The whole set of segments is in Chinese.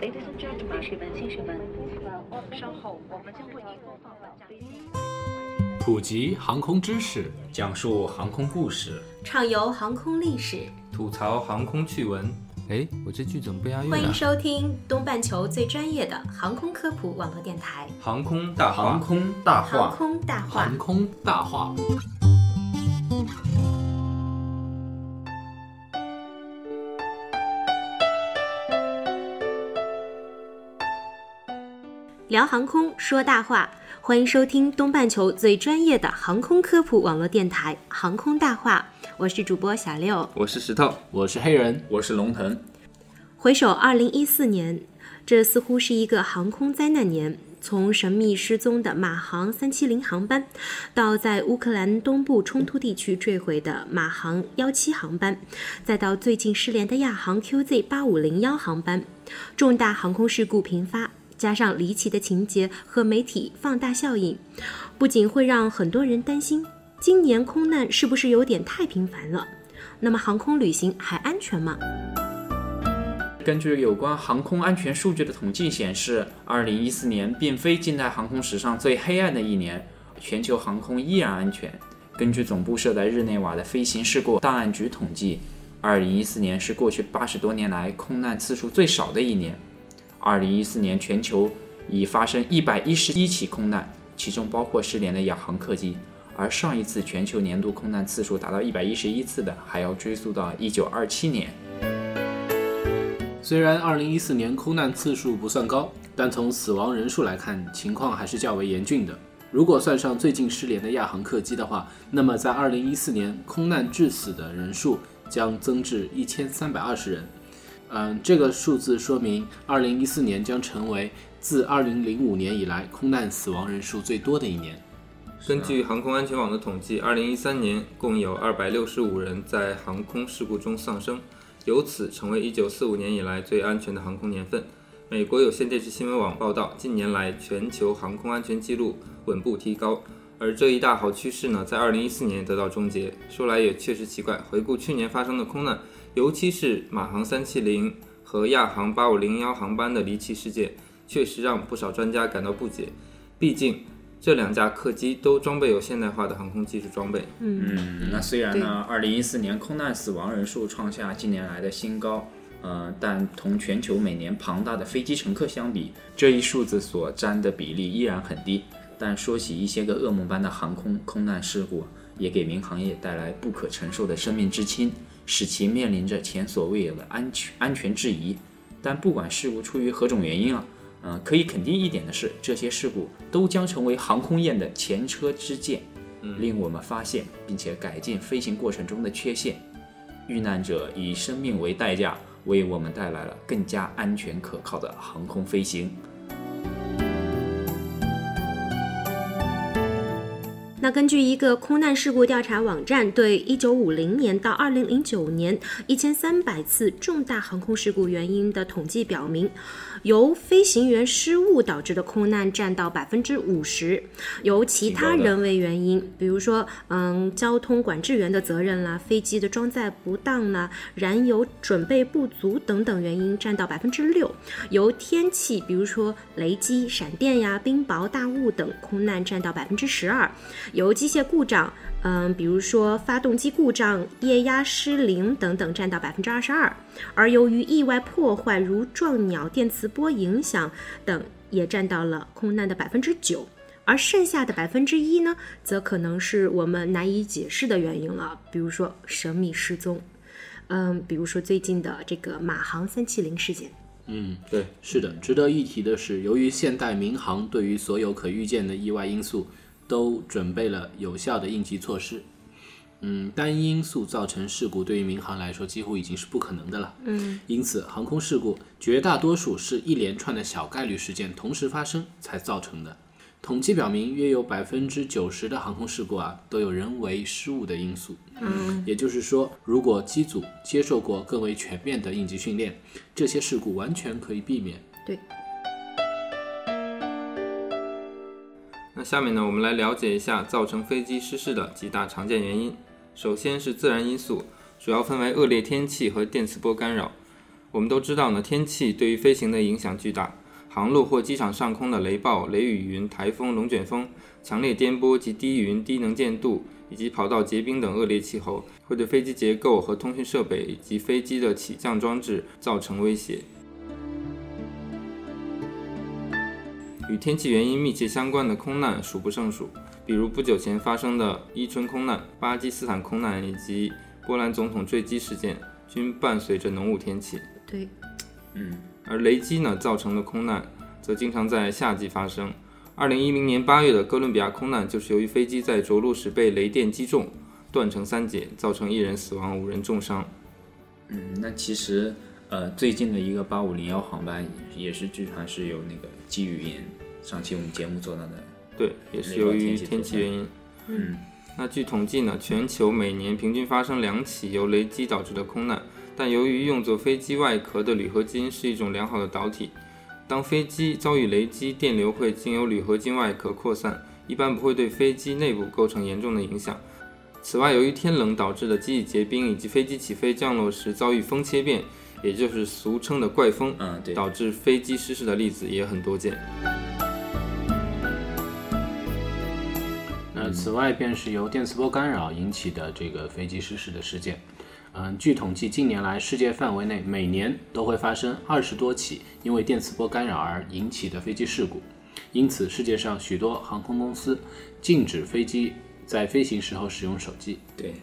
Ladies and gentlemen，士们、先生们，稍后我们将为您播放本站。普及航空知识，讲述航空故事，畅游航空历史，吐槽航空趣闻。哎，我这句怎么不押韵欢迎收听东半球最专业的航空科普网络电台《航空大话》。航空大——航话，空大话航。空大话。聊航空说大话，欢迎收听东半球最专业的航空科普网络电台《航空大话》，我是主播小六。我是石头，我是黑人，我是龙腾。回首二零一四年，这似乎是一个航空灾难年。从神秘失踪的马航三七零航班，到在乌克兰东部冲突地区坠毁的马航幺七航班，再到最近失联的亚航 QZ 八五零幺航班，重大航空事故频发，加上离奇的情节和媒体放大效应，不仅会让很多人担心，今年空难是不是有点太频繁了？那么航空旅行还安全吗？根据有关航空安全数据的统计显示，二零一四年并非近代航空史上最黑暗的一年，全球航空依然安全。根据总部设在日内瓦的飞行事故档案局统计，二零一四年是过去八十多年来空难次数最少的一年。二零一四年全球已发生一百一十一起空难，其中包括失联的亚航客机。而上一次全球年度空难次数达到一百一十一次的，还要追溯到一九二七年。虽然2014年空难次数不算高，但从死亡人数来看，情况还是较为严峻的。如果算上最近失联的亚航客机的话，那么在2014年空难致死的人数将增至1320人。嗯，这个数字说明2014年将成为自2005年以来空难死亡人数最多的一年。根据航空安全网的统计，二零一三年共有二百六十五人在航空事故中丧生，由此成为一九四五年以来最安全的航空年份。美国有线电视新闻网报道，近年来全球航空安全记录稳步提高，而这一大好趋势呢，在二零一四年得到终结。说来也确实奇怪，回顾去年发生的空难，尤其是马航三七零和亚航八五零幺航班的离奇事件，确实让不少专家感到不解。毕竟，这两架客机都装备有现代化的航空技术装备。嗯，那虽然呢，二零一四年空难死亡人数创下近年来的新高，呃，但同全球每年庞大的飞机乘客相比，这一数字所占的比例依然很低。但说起一些个噩梦般的航空空难事故，也给民航业带来不可承受的生命之轻，使其面临着前所未有的安全安全质疑。但不管事故出于何种原因啊，嗯、可以肯定一点的是，这些事故都将成为航空业的前车之鉴。令我们发现并且改进飞行过程中的缺陷。遇难者以生命为代价，为我们带来了更加安全可靠的航空飞行。那根据一个空难事故调查网站对1950年到2009年1300次重大航空事故原因的统计表明，由飞行员失误导致的空难占到百分之五十，由其他人为原因，比如说嗯交通管制员的责任啦、飞机的装载不当啦、燃油准备不足等等原因占到百分之六，由天气，比如说雷击、闪电呀、冰雹、大雾等空难占到百分之十二。由机械故障，嗯，比如说发动机故障、液压失灵等等，占到百分之二十二；而由于意外破坏，如撞鸟、电磁波影响等，也占到了空难的百分之九。而剩下的百分之一呢，则可能是我们难以解释的原因了，比如说神秘失踪，嗯，比如说最近的这个马航三七零事件。嗯，对，是的。值得一提的是，由于现代民航对于所有可预见的意外因素都准备了有效的应急措施，嗯，单因素造成事故对于民航来说几乎已经是不可能的了。嗯，因此，航空事故绝大多数是一连串的小概率事件同时发生才造成的。统计表明，约有百分之九十的航空事故啊都有人为失误的因素。嗯，也就是说，如果机组接受过更为全面的应急训练，这些事故完全可以避免。对。那下面呢，我们来了解一下造成飞机失事的几大常见原因。首先是自然因素，主要分为恶劣天气和电磁波干扰。我们都知道呢，天气对于飞行的影响巨大，航路或机场上空的雷暴、雷雨云、台风、龙卷风、强烈颠簸及低云、低能见度，以及跑道结冰等恶劣气候，会对飞机结构和通讯设备以及飞机的起降装置造成威胁。与天气原因密切相关的空难数不胜数，比如不久前发生的伊春空难、巴基斯坦空难以及波兰总统坠机事件，均伴随着浓雾天气。对，嗯而雷击呢造成的空难，则经常在夏季发生。二零一零年八月的哥伦比亚空难，就是由于飞机在着陆时被雷电击中，断成三截，造成一人死亡、五人重伤。嗯，那其实呃，最近的一个八五零幺航班也是据传是有那个积雨云，上期我们节目做到的。对，也是由于天气原因。嗯，那据统计呢，全球每年平均发生两起由雷击导致的空难，但由于用作飞机外壳的铝合金是一种良好的导体，当飞机遭遇雷击，电流会经由铝合金外壳扩散，一般不会对飞机内部构成严重的影响。此外，由于天冷导致的机翼结冰，以及飞机起飞降落时遭遇风切变，也就是俗称的怪风，嗯，对，导致飞机失事的例子也很多见。那此外，便是由电磁波干扰引起的这个飞机失事的事件。嗯，据统计，近年来世界范围内每年都会发生二十多起因为电磁波干扰而引起的飞机事故。因此，世界上许多航空公司禁止飞机在飞行时候使用手机。对，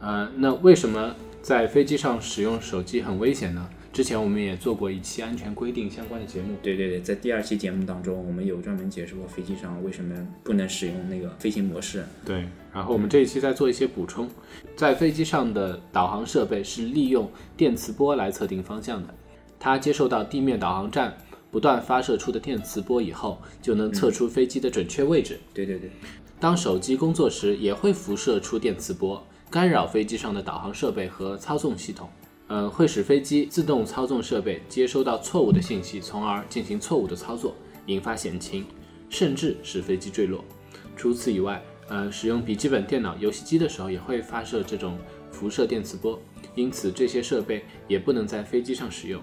呃，那为什么在飞机上使用手机很危险呢？之前我们也做过一期安全规定相关的节目。对对对，在第二期节目当中，我们有专门解释过飞机上为什么不能使用那个飞行模式。对，然后我们这一期再做一些补充。在飞机上的导航设备是利用电磁波来测定方向的，它接受到地面导航站不断发射出的电磁波以后，就能测出飞机的准确位置。对对对，当手机工作时，也会辐射出电磁波，干扰飞机上的导航设备和操纵系统。嗯，会使飞机自动操纵设备接收到错误的信息，从而进行错误的操作，引发险情，甚至使飞机坠落。除此以外，呃，使用笔记本电脑、游戏机的时候也会发射这种辐射电磁波，因此这些设备也不能在飞机上使用。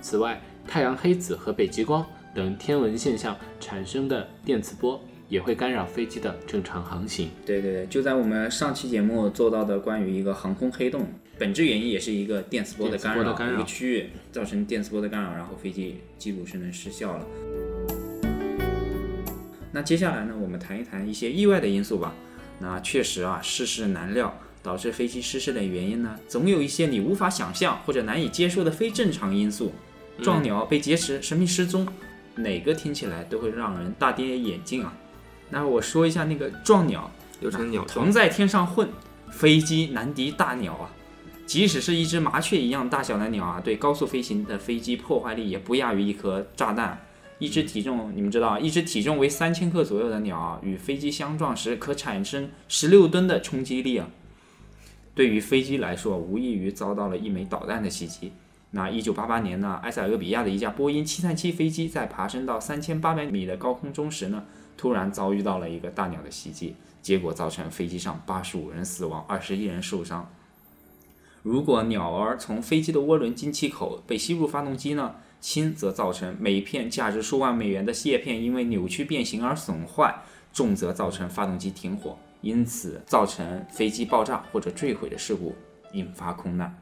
此外，太阳黑子和北极光等天文现象产生的电磁波也会干扰飞机的正常航行。对对对，就在我们上期节目做到的关于一个航空黑洞，本质原因也是一个电磁波的干扰，干扰一个区域造成电磁波的干扰，然后飞机记录是能失效了。那接下来呢，我们谈一谈一些意外的因素吧。那确实啊，世事难料，导致飞机失事的原因呢，总有一些你无法想象或者难以接受的非正常因素。撞鸟、被劫持、神秘失踪，哪个听起来都会让人大跌眼镜啊。那我说一下那个撞鸟，又成鸟同在天上混，飞机难敌大鸟啊！即使是一只麻雀一样大小的鸟啊，对高速飞行的飞机破坏力也不亚于一颗炸弹。一只体重，你们知道，一只体重为三千克左右的鸟啊，与飞机相撞时可产生十六吨的冲击力啊！对于飞机来说，无异于遭到了一枚导弹的袭击。那一九八八年呢，埃塞俄比亚的一架波音七三七飞机在爬升到三千八百米的高空中时呢，突然遭遇到了一个大鸟的袭击，结果造成飞机上八十五人死亡，二十一人受伤。如果鸟儿从飞机的涡轮进气口被吸入发动机呢，轻则造成每片价值数万美元的叶片因为扭曲变形而损坏，重则造成发动机停火，因此造成飞机爆炸或者坠毁的事故，引发空难。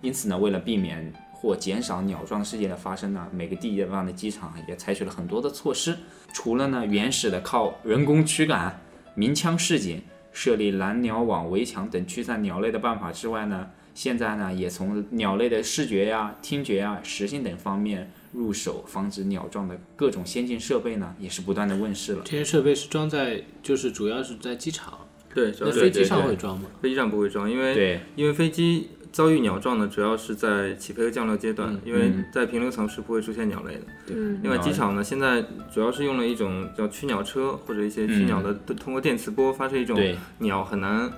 因此呢，为了避免或减少鸟撞事件的发生呢，每个地方的机场也采取了很多的措施。除了呢原始的靠人工驱赶、鸣枪示警、设立蓝鸟网、围墙等驱散鸟类的办法之外呢，现在呢也从鸟类的视觉呀、听觉呀、食性等方面入手，防止鸟撞的各种先进设备呢，也是不断的问世了。这些设备是装在，就是主要是在机场，对，主要是那飞机上会装吗？飞机上不会装，因为对，因为飞机遭遇鸟撞呢，主要是在起飞和降落阶段，因为嗯在平流层是不会出现鸟类的。对嗯另外，机场呢现在主要是用了一种叫驱鸟车或者一些驱鸟的，通过电磁波发射一种鸟很难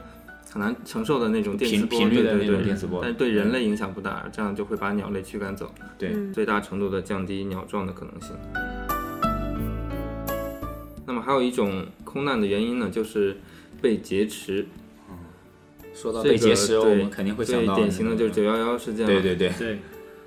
很难承受的那种电磁波，频率的那对对对种电磁波但是对人类影响不大，这样就会把鸟类驱赶走，对，嗯最大程度的降低鸟撞的可能性。那么还有一种空难的原因呢，就是被劫持。说到被这个劫持，我对们肯定会想到最典型的就是九幺幺事件了。对对对，对，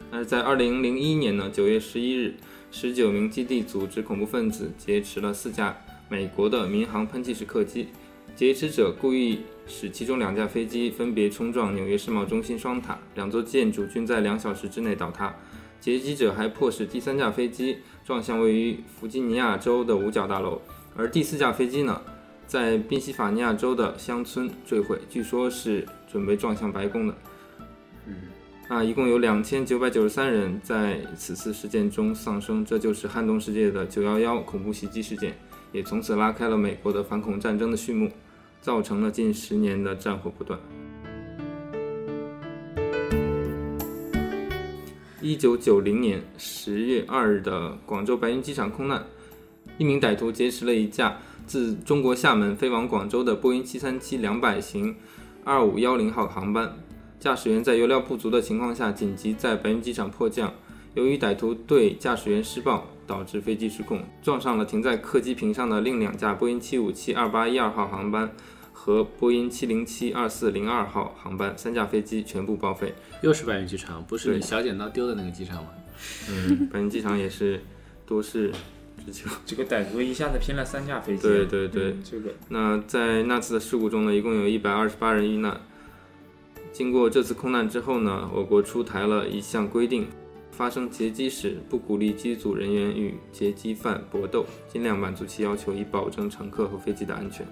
那在二零零一年呢，九月十一日，十九名基地组织恐怖分子劫持了四架美国的民航喷气式客机，劫持者故意使其中两架飞机分别冲撞纽约世贸中心双塔，两座建筑均在两小时之内倒塌。劫机者还迫使第三架飞机撞向位于弗吉尼亚州的五角大楼，而第四架飞机呢，在宾夕法尼亚州的乡村坠毁，据说是准备撞向白宫的。嗯啊，一共有两千九百九十三人在此次事件中丧生，这就是撼动世界的九幺幺恐怖袭击事件，也从此拉开了美国的反恐战争的序幕，造成了近十年的战火不断。一九九零年十月二日的广州白云机场空难，一名歹徒劫持了一架自中国厦门飞往广州的波音七三七两百型二五幺零号航班。驾驶员在油料不足的情况下紧急在白云机场迫降，由于歹徒对驾驶员施暴，导致飞机失控，撞上了停在客机坪上的另两架波音七五七二八一二号航班和波音七零七二四零二号航班，三架飞机全部报废。又是白云机场，不是你小剪刀丢的那个机场吗？嗯，白云机场也是多这个歹徒一下子拼了三架飞机，对对对嗯这个那在那次的事故中呢，一共有一百二十八人遇难。经过这次空难之后呢，我国出台了一项规定，发生劫机时不鼓励机组人员与劫机犯搏斗，尽量满足其要求，以保证乘客和飞机的安全。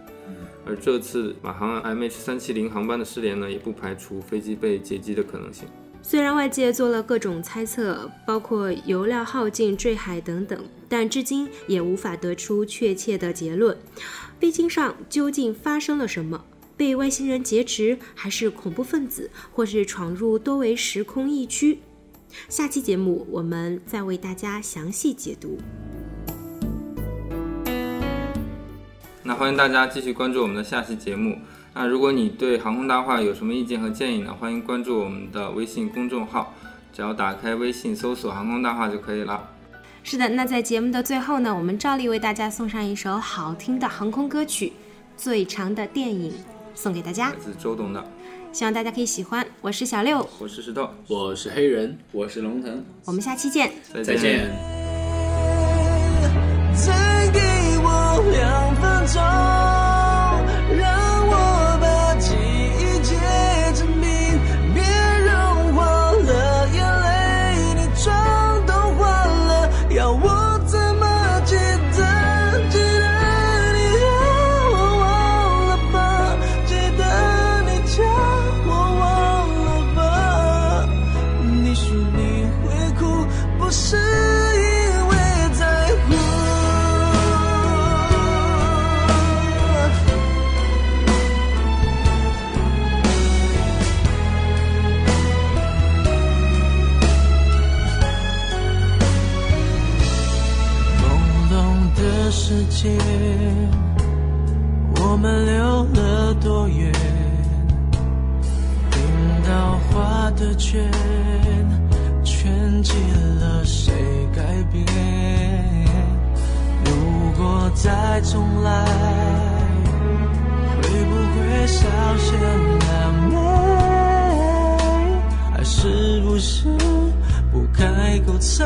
而这次马航 MH 三七零航班的失联呢，也不排除飞机被劫机的可能性。虽然外界做了各种猜测，包括油料耗尽、坠海等等，但至今也无法得出确切的结论。飞机上究竟发生了什么？被外星人劫持，还是恐怖分子，或是闯入多维时空异区？下期节目我们再为大家详细解读。那欢迎大家继续关注我们的下期节目。那如果你对航空大话有什么意见和建议呢？欢迎关注我们的微信公众号，只要打开微信搜索“航空大话”就可以了。是的，那在节目的最后呢，我们照例为大家送上一首好听的航空歌曲《最长的电影》，送给大家来，自周董的，希望大家可以喜欢。我是小六，我是石头，我是黑人，我是龙腾，我们下期见。再再见。再给我两分钟，让的世界，我们溜了多远？冰刀画的圈，圈起了谁改变？如果再重来，会不会稍显难为？还是不是不开口才